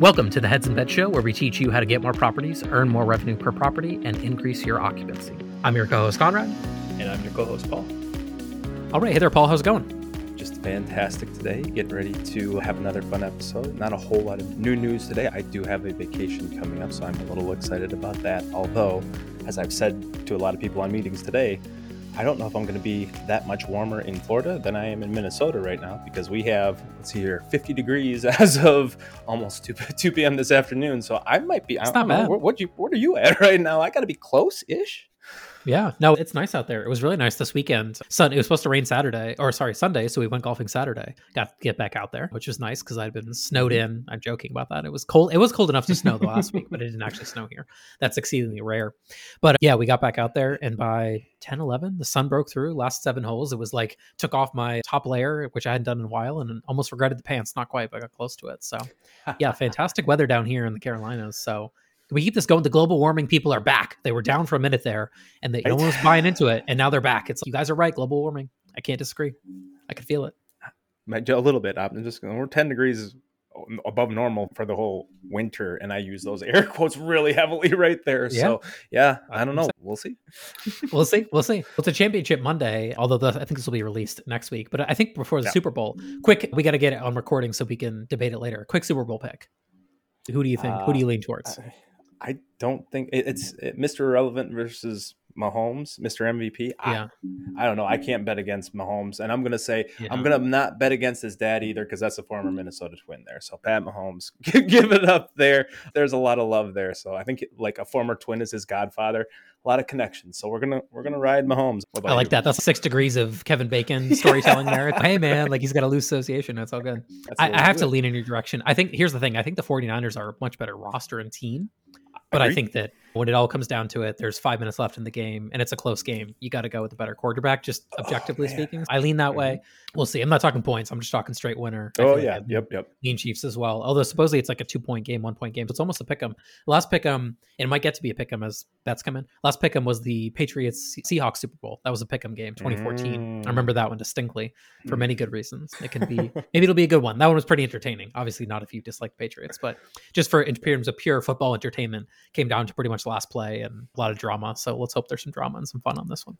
Welcome to the Heads and Beds Show, where we teach you how to get more properties, earn more revenue per property, and increase your occupancy. I'm your co host, Conrad. And I'm your co host, Paul. All right. Hey there, Paul. How's it going? Just fantastic today. Getting ready to have another fun episode. Not a whole lot of new news today. I do have a vacation coming up, so I'm a little excited about that. Although, as I've said to a lot of people on meetings today, I don't know if I'm going to be that much warmer in Florida than I am in Minnesota right now because we have, let's see here, 50 degrees as of almost 2, 2 p.m. this afternoon. So I might be, it's I not bad. Know, what, you, what are you at right now? I got to be close ish. Yeah, no, it's nice out there. It was really nice this weekend. Sun, it was supposed to rain Saturday, or sorry, Sunday. So we went golfing Saturday. Got to get back out there, which was nice because I'd been snowed mm-hmm. in. I'm joking about that. It was cold. It was cold enough to snow the last week, but it didn't actually snow here. That's exceedingly rare. But yeah, we got back out there, and by 10, 11, the sun broke through. Last seven holes, it was like took off my top layer, which I hadn't done in a while, and almost regretted the pants. Not quite, but I got close to it. So yeah, fantastic weather down here in the Carolinas. So we keep this going. The global warming people are back. They were down for a minute there, and they right. almost buying into it, and now they're back. It's like, you guys are right. Global warming. I can't disagree. I can feel it. A little bit. I'm just we're 10 degrees above normal for the whole winter, and I use those air quotes really heavily right there. Yeah. So yeah, I don't know. We'll see. we'll see. We'll see. It's a championship Monday, although the, I think this will be released next week. But I think before the yeah. Super Bowl, quick, we got to get it on recording so we can debate it later. Quick Super Bowl pick. Who do you think? Uh, Who do you lean towards? I, I don't think it, it's mm. it, Mr. Irrelevant versus Mahomes, Mr. MVP. Yeah. I, I, don't know. I can't bet against Mahomes. And I'm going to say, yeah. I'm going to not bet against his dad either because that's a former Minnesota twin there. So Pat Mahomes, give it up there. There's a lot of love there. So I think like a former twin is his godfather. A lot of connections. So we're going to, we're going to ride Mahomes. I like you? that. That's six degrees of Kevin Bacon storytelling there. hey man, like he's got a loose association. That's all good. That's I, I have good. to lean in your direction. I think here's the thing. I think the 49ers are a much better roster and team but I think that when it all comes down to it, there's five minutes left in the game and it's a close game. You got to go with the better quarterback, just oh, objectively oh, speaking. I lean that mm-hmm. way. We'll see. I'm not talking points. I'm just talking straight winner. oh, yeah. Yep. Yep. Lean Chiefs as well. Although supposedly it's like a two point game, one point game. So it's almost a pick 'em. Last pick 'em, it might get to be a pick 'em as bets come in. Last pick 'em was the Patriots Seahawks Super Bowl. That was a pick 'em game, 2014. Mm. I remember that one distinctly for many good reasons. It can be, maybe it'll be a good one. That one was pretty entertaining. Obviously, not if you dislike Patriots, but just for in terms of pure football entertainment, came down to pretty much last play and a lot of drama. So let's hope there's some drama and some fun on this one.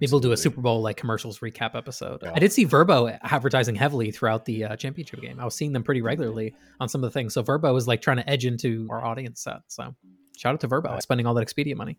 Maybe we'll do a Super Bowl like commercials recap episode. Yeah. I did see Vrbo advertising heavily throughout the uh, championship game. I was seeing them pretty regularly on some of the things. So Vrbo was like trying to edge into our audience set. So shout out to Vrbo spending all that Expedia money.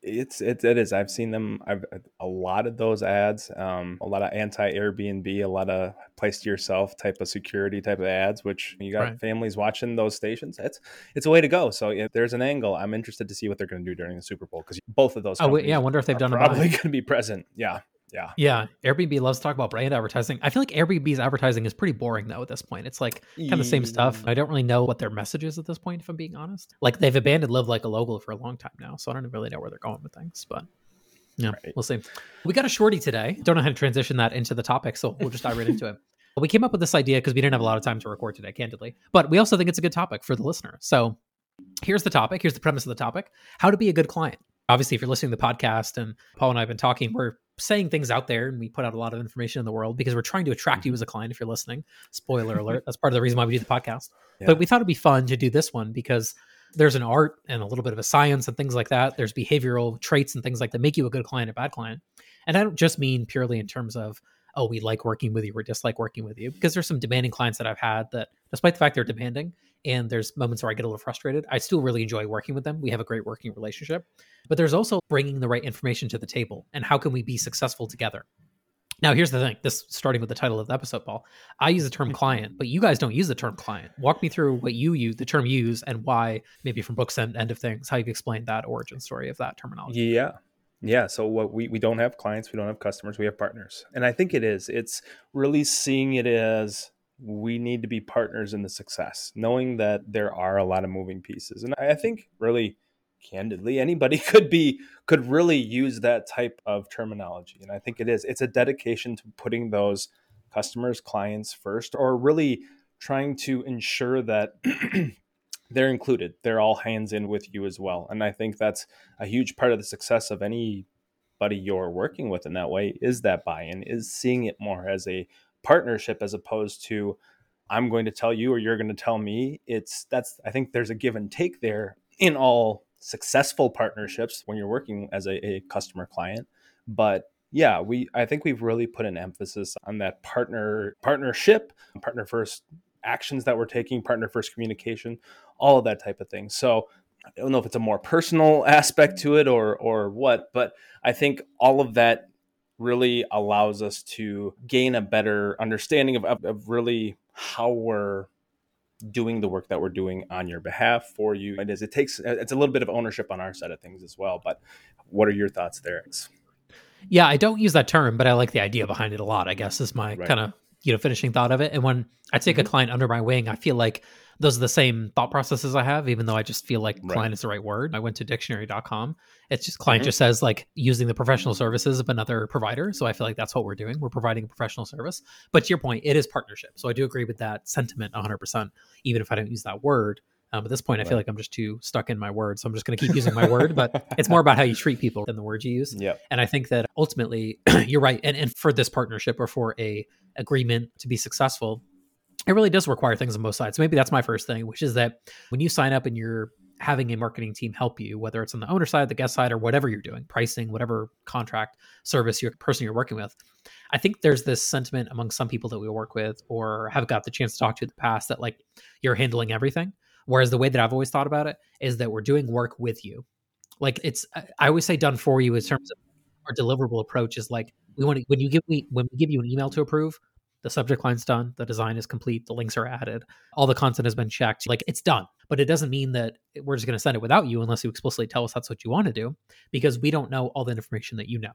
It's it, it is. I've seen them i've a lot of those ads um, a lot of anti airbnb a lot of place to yourself type of security type of ads which you got right. families watching those stations. It's it's a way to go. So if there's an angle i'm interested to see what they're going to do during the super bowl because both of those oh yeah i wonder if they've done probably going to be present. Yeah yeah. Yeah. Airbnb loves to talk about brand advertising. I feel like Airbnb's advertising is pretty boring though at this point. It's like kind of the same stuff. I don't really know what their message is at this point, if I'm being honest. Like they've abandoned Live Like a Local for a long time now. So I don't really know where they're going with things. But yeah, right. we'll see. We got a shorty today. Don't know how to transition that into the topic, so we'll just dive right into it. We came up with this idea because we didn't have a lot of time to record today, candidly. But we also think it's a good topic for the listener. So here's the topic. Here's the premise of the topic how to be a good client. Obviously, if you're listening to the podcast and Paul and I have been talking, we're saying things out there and we put out a lot of information in the world because we're trying to attract you mm-hmm. as a client if you're listening. Spoiler alert. That's part of the reason why we do the podcast. Yeah. But we thought it'd be fun to do this one because there's an art and a little bit of a science and things like that. There's behavioral traits and things like that make you a good client, a bad client. And I don't just mean purely in terms of, oh, we like working with you or dislike working with you, because there's some demanding clients that I've had that, despite the fact they're demanding, and there's moments where I get a little frustrated. I still really enjoy working with them. We have a great working relationship. But there's also bringing the right information to the table and how can we be successful together? Now, here's the thing this starting with the title of the episode, Paul. I use the term mm-hmm. client, but you guys don't use the term client. Walk me through what you use, the term use, and why, maybe from books and end of things, how you've explained that origin story of that terminology. Yeah. Yeah. So what we, we don't have clients, we don't have customers, we have partners. And I think it is, it's really seeing it as we need to be partners in the success, knowing that there are a lot of moving pieces. And I think really candidly anybody could be could really use that type of terminology. And I think it is. It's a dedication to putting those customers, clients first, or really trying to ensure that they're included. They're all hands in with you as well. And I think that's a huge part of the success of anybody you're working with in that way is that buy-in, is seeing it more as a partnership as opposed to I'm going to tell you or you're going to tell me. It's that's I think there's a give and take there in all successful partnerships when you're working as a, a customer client. But yeah, we I think we've really put an emphasis on that partner partnership, partner first actions that we're taking, partner first communication, all of that type of thing. So I don't know if it's a more personal aspect to it or or what, but I think all of that really allows us to gain a better understanding of, of, of really how we're doing the work that we're doing on your behalf for you. It is. It takes. It's a little bit of ownership on our side of things as well. But what are your thoughts there? Yeah, I don't use that term, but I like the idea behind it a lot. I guess is my right. kind of you know finishing thought of it. And when I take mm-hmm. a client under my wing, I feel like those are the same thought processes I have, even though I just feel like right. client is the right word. I went to dictionary.com. It's just client mm-hmm. just says like using the professional services of another provider. So I feel like that's what we're doing. We're providing a professional service. But to your point, it is partnership. So I do agree with that sentiment 100%, even if I don't use that word. Um, at this point, I feel like I'm just too stuck in my word. So I'm just going to keep using my word, but it's more about how you treat people than the words you use. Yeah. And I think that ultimately, you're right. And, and for this partnership or for a agreement to be successful, it really does require things on both sides. Maybe that's my first thing, which is that when you sign up and you're having a marketing team help you, whether it's on the owner side, the guest side, or whatever you're doing, pricing, whatever contract service your person you're working with. I think there's this sentiment among some people that we work with or have got the chance to talk to in the past that like you're handling everything. Whereas the way that I've always thought about it is that we're doing work with you. Like it's I always say done for you in terms of our deliverable approach is like we want to when you give me when we give you an email to approve, the subject line's done, the design is complete, the links are added, all the content has been checked. Like it's done. But it doesn't mean that we're just going to send it without you unless you explicitly tell us that's what you want to do, because we don't know all the information that you know.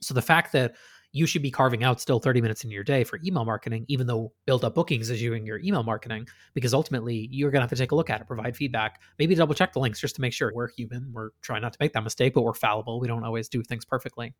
So the fact that you should be carving out still 30 minutes in your day for email marketing, even though BuildUp Bookings is doing your email marketing, because ultimately you're going to have to take a look at it, provide feedback, maybe double check the links just to make sure we're human. We're trying not to make that mistake, but we're fallible. We don't always do things perfectly.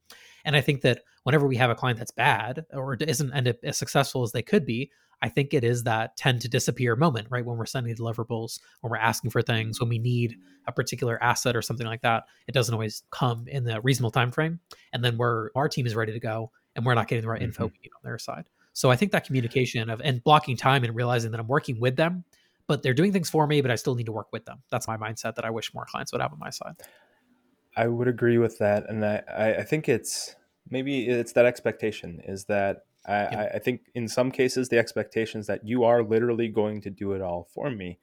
And I think that whenever we have a client that's bad or isn't end up as successful as they could be, I think it is that tend to disappear moment, right? When we're sending deliverables, when we're asking for things, when we need a particular asset or something like that, it doesn't always come in the reasonable time frame. And then we're our team is ready to go and we're not getting the right mm-hmm. info we need on their side. So I think that communication of and blocking time and realizing that I'm working with them, but they're doing things for me, but I still need to work with them. That's my mindset that I wish more clients would have on my side. I would agree with that, and I I think it's maybe it's that expectation is that I, yeah. I think in some cases the expectation is that you are literally going to do it all for me,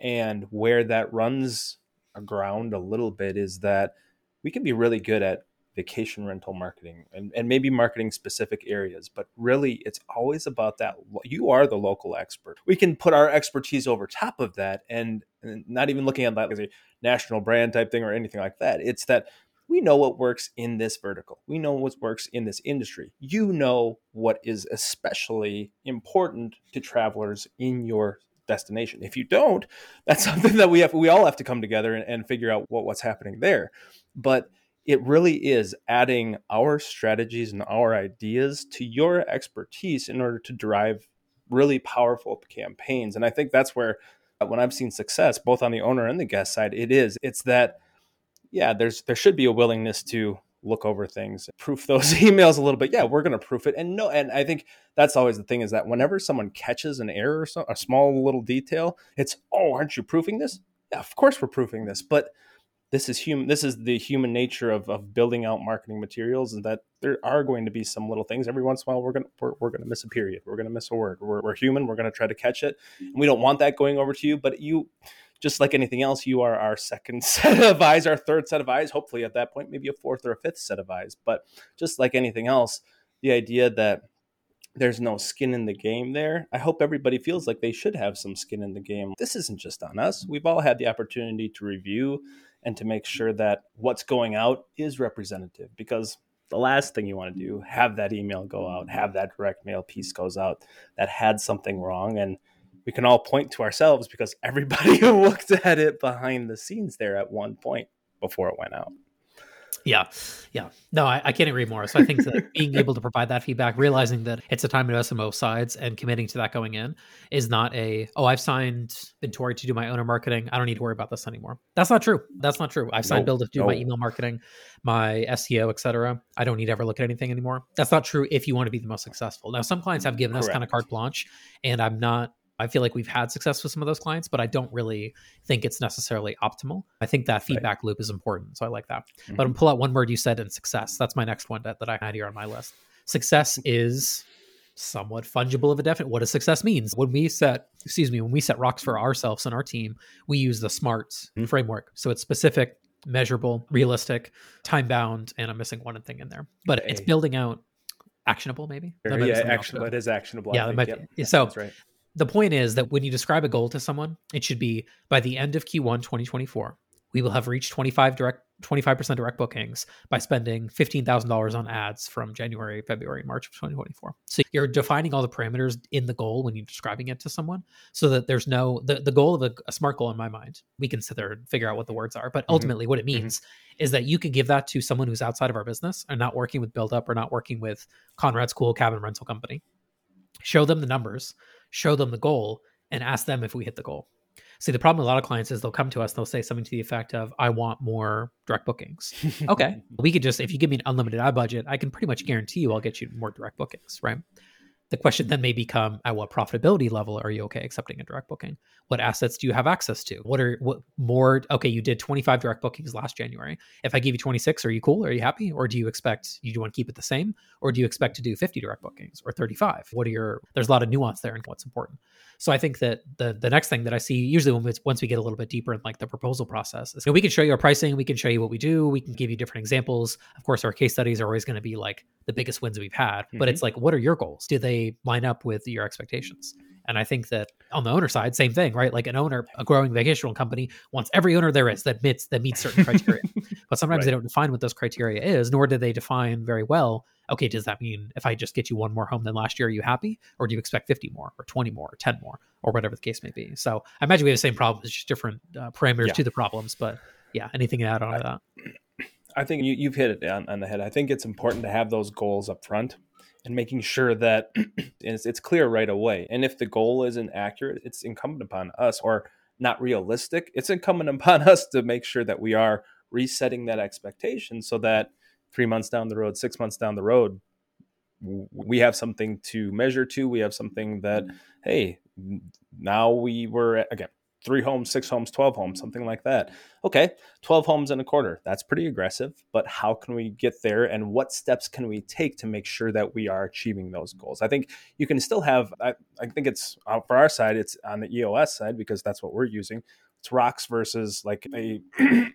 and where that runs aground a little bit is that we can be really good at vacation rental marketing and, and maybe marketing specific areas but really it's always about that you are the local expert. We can put our expertise over top of that and, and not even looking at that as a national brand type thing or anything like that. It's that we know what works in this vertical we know what works in this industry you know what is especially important to travelers in your destination. If you don't, that's something that we have we all have to come together and, and, figure out what, what's happening there. But it really is adding our strategies and our ideas to your expertise in order to drive really powerful campaigns. And I think that's where when I've seen success both on the owner and the guest side, it is it's that yeah, there's there should be a willingness to look over things, proof those emails a little bit. Yeah, we're going to proof it. And no, and I think that's always the thing is that whenever someone catches an error or so, a small little detail, it's, oh, aren't you proofing this? Yeah, of course we're proofing this. But this is human this is the human nature of, of building out marketing materials and that there are going to be some little things every once in a while we're going to we're, we're to miss a period we're going to miss a word we're, we're human we're going to try to catch it and we don't want that going over to you but you just like anything else you are our second set of eyes our third set of eyes hopefully at that point maybe a fourth or a fifth set of eyes but just like anything else the idea that there's no skin in the game there. I hope everybody feels like they should have some skin in the game. This isn't just on us. We've all had the opportunity to review and to make sure that what's going out is representative because the last thing you want to do have that email go out have that direct mail piece goes out that had something wrong and we can all point to ourselves because everybody looked at it behind the scenes there at one point before it went out Yeah, yeah. No, I, I, can't agree more. So I think that being able to provide that feedback, realizing that it's a time to invest on both sides, and committing to that going in is not a oh I've signed Vintori to do my owner marketing. I don't need to worry about this anymore. That's not true. That's not true. I've signed nope, Bill to do my email marketing, my SEO, etc. I don't need to ever look at anything anymore. That's not true if you want to be the most successful. Now, some clients have given Correct. us kind of carte blanche, and I'm not I feel like we've had success with some of those clients, but I don't really think it's necessarily optimal. I think that feedback right. loop is important. So I like that. Mm-hmm. But I'm pull out one word you said in success. That's my next one that, that I had here on my list. Success is somewhat fungible of a definite what does success means when we set excuse me when we set rocks for ourselves and our team we use the smarts mm-hmm. framework so it's specific measurable realistic time bound and i'm missing one thing in there but it's building out actionable maybe yeah actionable it is actionable yeah, might, yep. so right the point is that when you describe a goal to someone, it should be by the end of Q1 2024, we will have reached 25 direct 25% direct bookings by spending $15,000 on ads from January, February, March of 2024. So you're defining all the parameters in the goal when you're describing it to someone so that there's no, the, the goal of a, a SMART goal in my mind, we can sit there and figure out what the words are. But mm-hmm. ultimately, mm-hmm. what it means mm-hmm. is that you can give that to someone who's outside of our business and not working with BuildUp or not working with Conrad's Cool Cabin Rental Company. Show them the numbers show them the goal, and ask them if we hit the goal. See, the problem with a lot of clients is they'll come to us, they'll say something to the effect of, I want more direct bookings. okay. We could just, if you give me an unlimited ad budget, I can pretty much guarantee you I'll get you more direct bookings, right? The question then may become at what profitability level are you okay accepting a direct booking? What assets do you have access to? What are what more okay, you did 25 direct bookings last January. If I give you 26, are you cool? Are you happy? Or do you expect you want to keep it the same? Or do you expect to do 50 direct bookings or 35? What are your there's a lot of nuance there and what's important. So I think that the the next thing that I see usually when we, once we get a little bit deeper in like the proposal process is you know, we can show you our pricing, we can show you what we do, we can give you different examples. Of course, our case studies are always going to be like the biggest wins we've had, mm-hmm. but it's like what are your goals? Do they line up with your expectations? And I think that on the owner side, same thing, right? Like an owner, a growing vacational company wants every owner there is that meets that meets certain criteria. but sometimes right. they don't define what those criteria is, nor do they define very well. Okay, does that mean if I just get you one more home than last year, are you happy? Or do you expect 50 more or 20 more or 10 more or whatever the case may be? So I imagine we have the same problem. It's just different uh, parameters yeah. to the problems. But yeah, anything to add on to that? I think you, have hit it on, on the head. I think it's important to have those goals up front and making sure that it's, it's clear right away. And if the goal isn't accurate, it's incumbent upon us or not realistic. It's incumbent upon us to make sure that we are resetting that expectation so that three months down the road, six months down the road, we have something to measure to. We have something that, mm-hmm. hey, now we were again three homes, six homes, 12 homes, something like that. Okay, 12 homes in a quarter. That's pretty aggressive, but how can we get there and what steps can we take to make sure that we are achieving those goals? I think you can still have, I, I think it's uh, for our side, it's on the EOS side because that's what we're using. It's rocks versus like a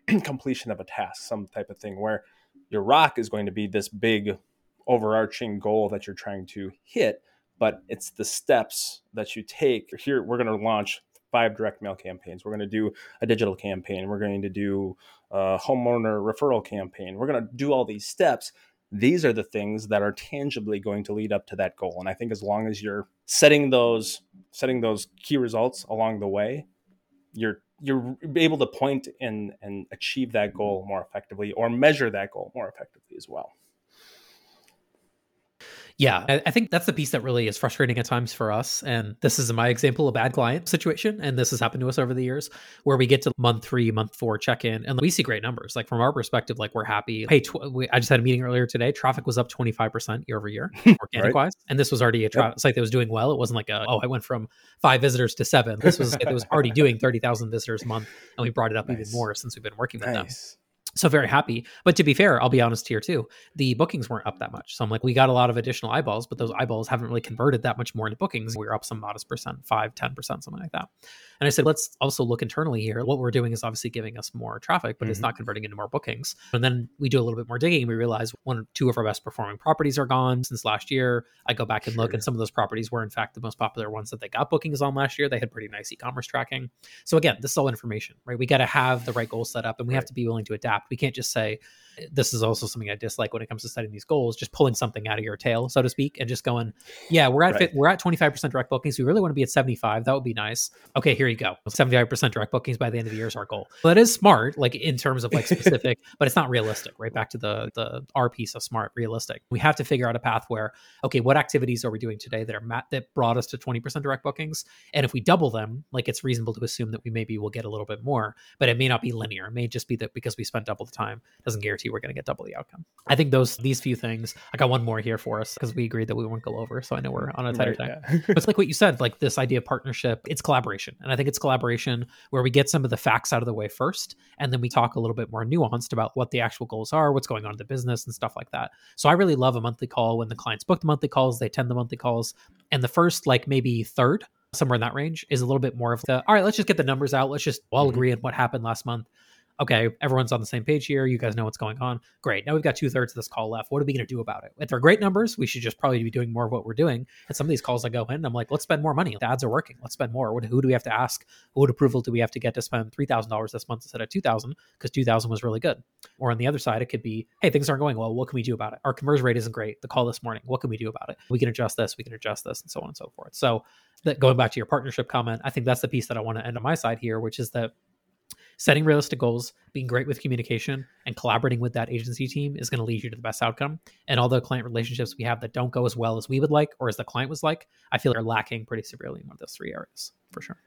completion of a task, some type of thing where your rock is going to be this big overarching goal that you're trying to hit but it's the steps that you take. Here, we're going to launch five direct mail campaigns. We're going to do a digital campaign. We're going to do a homeowner referral campaign. We're going to do all these steps. These are the things that are tangibly going to lead up to that goal. And I think as long as you're setting those setting those key results along the way, you're you're able to point and and achieve that goal more effectively or measure that goal more effectively as well. Yeah, I think that's the piece that really is frustrating at times for us. And this is my example of bad client situation. And this has happened to us over the years where we get to month three, month four check in, and we see great numbers. Like from our perspective, like we're happy. Hey, tw- we, I just had a meeting earlier today. Traffic was up 25% year over year, organic wise. And this was already a tra- yep. site that was doing well. It wasn't like, a, oh, I went from five visitors to seven. This was, it was already doing 30,000 visitors a month. And we brought it up nice. even more since we've been working with nice. them so very happy. But to be fair i'll be honest here too the bookings weren't up that much. So i'm like we got a lot of additional eyeballs but those eyeballs haven't really converted that much more into bookings. We are up some modest percent 5 10% something like that. And i said let's also look internally here. What we're doing is obviously giving us more traffic but mm-hmm. it's not converting into more bookings. And then we do a little bit more digging and we realize one or two of our best performing properties are gone since last year. I go back and sure. look and some of those properties were in fact the most popular ones that they got bookings on last year. They had pretty nice e-commerce tracking. So again this is all information right? We got to have the right goal set up and we right. have to be willing to adapt capped. We can't just say this is also something I dislike when it comes to setting these goals, just pulling something out of your tail, so to speak, and just going, yeah, we're at right. we're at 25% direct bookings. We really want to be at 75. That would be nice. Okay, here you go. 75% direct bookings by the end of the year is our goal. Well, that is smart, like in terms of like specific, but it's not realistic, right? Back to the the R piece of smart, realistic. We have to figure out a path where, okay, what activities are we doing today that are mat- that brought us to 20% direct bookings? And if we double them, like it's reasonable to assume that we maybe will get a little bit more, but it may not be linear. It may just be that because we spent double the time doesn't guarantee we're going to get double the outcome. I think those these few things. I got one more here for us because we agreed that we won't go over, so I know we're on a tighter right, time. Yeah. but it's like what you said, like this idea of partnership. It's collaboration, and I think it's collaboration where we get some of the facts out of the way first, and then we talk a little bit more nuanced about what the actual goals are, what's going on in the business, and stuff like that. So I really love a monthly call when the clients book the monthly calls, they attend the monthly calls, and the first like maybe third somewhere in that range is a little bit more of the all right let's just get the numbers out let's just all mm-hmm. agree on what happened last month okay, everyone's on the same page here. You guys know what's going on. Great. Now we've got two thirds of this call left. What are we going to do about it? If they're great numbers, we should just probably be doing more of what we're doing. And some of these calls I go in, I'm like, let's spend more money. The ads are working. Let's spend more. What, who do we have to ask? What approval do we have to get to spend $3,000 this month instead of 2000 because 2000 was really good. Or on the other side, it could be, hey, things aren't going well. What can we do about it? Our conversion rate isn't great. The call this morning, what can we do about it? We can adjust this, we can adjust this, and so on and so forth. So that going back to your partnership comment, I think that's the piece that I want to end on my side here, which is that setting realistic goals, being great with communication, and collaborating with that agency team is going to lead you to the best outcome. And all the client relationships we have that don't go as well as we would like or as the client was like, I feel are lacking pretty severely in one of those three areas for sure.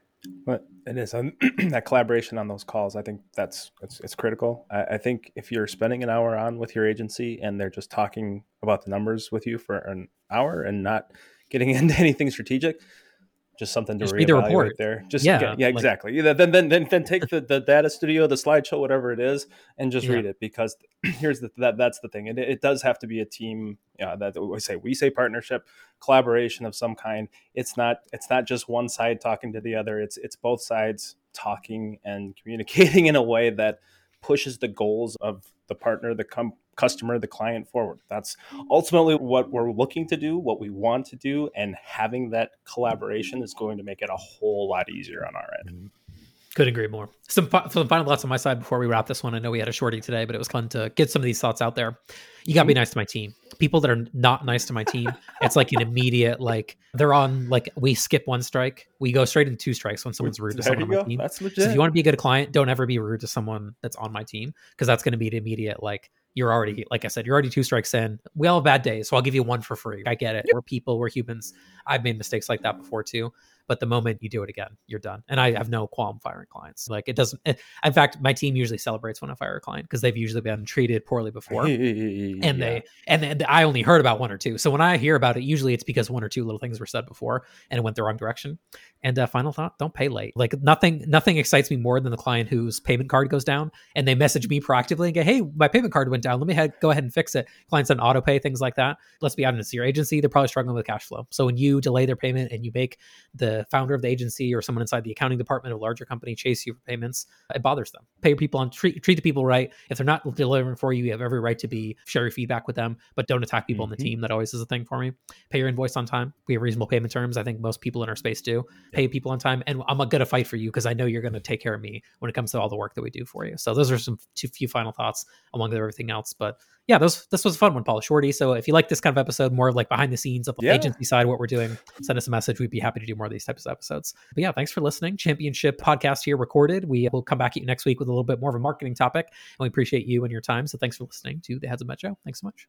But it is that collaboration on those calls. I think that's it's, it's critical. I, I, think if you're spending an hour on with your agency and they're just talking about the numbers with you for an hour and not getting into anything strategic, just something to just read the report there. Just yeah, get, yeah, like, exactly. Yeah, then then then then take the, the data studio, the slideshow, whatever it is, and just yeah. read it because here's the that that's the thing. It, it does have to be a team. Yeah, that we say we say partnership, collaboration of some kind. It's not it's not just one side talking to the other. It's it's both sides talking and communicating in a way that pushes the goals of the partner, the com- customer, the client forward. That's ultimately what we're looking to do, what we want to do, and having that collaboration is going to make it a whole lot easier on our end. Mm-hmm. Couldn't agree more. Some, some final thoughts on my side before we wrap this one. I know we had a shorty today, but it was fun to get some of these thoughts out there. You got to be nice to my team. People that are not nice to my team, it's like an immediate like they're on like we skip one strike, we go straight into two strikes when someone's rude to there someone on my team. That's legit. So if you want to be a good client, don't ever be rude to someone that's on my team because that's going to be an immediate like you're already like I said, you're already two strikes in. We all have bad days, so I'll give you one for free. I get it. Yep. We're people, we're humans. I've made mistakes like that before too. But the moment you do it again, you're done. And I have no qualm firing clients. Like it doesn't. In fact, my team usually celebrates when I fire a client because they've usually been treated poorly before, and yeah. they and, and I only heard about one or two. So when I hear about it, usually it's because one or two little things were said before and it went the wrong direction. And uh, final thought: don't pay late. Like nothing, nothing excites me more than the client whose payment card goes down and they message me proactively and go, "Hey, my payment card went down. Let me head, go ahead and fix it." Clients on auto pay, things like that. Let's be honest, your agency they're probably struggling with cash flow. So when you delay their payment and you make the founder of the agency or someone inside the accounting department of a larger company chase you for payments, it bothers them. Pay your people on treat treat the people right. If they're not delivering for you, you have every right to be share your feedback with them, but don't attack people mm-hmm. on the team. That always is a thing for me. Pay your invoice on time. We have reasonable payment terms. I think most people in our space do. Pay people on time, and I'm gonna fight for you because I know you're gonna take care of me when it comes to all the work that we do for you. So those are some two few final thoughts along with everything else, but yeah, this this was a fun one, Paul Shorty. So if you like this kind of episode, more of like behind the scenes of the yeah. agency side, what we're doing, send us a message. We'd be happy to do more of these types of episodes. But yeah, thanks for listening. Championship podcast here recorded. We will come back at you next week with a little bit more of a marketing topic, and we appreciate you and your time. So thanks for listening to the Heads and Beds Show. Thanks so much.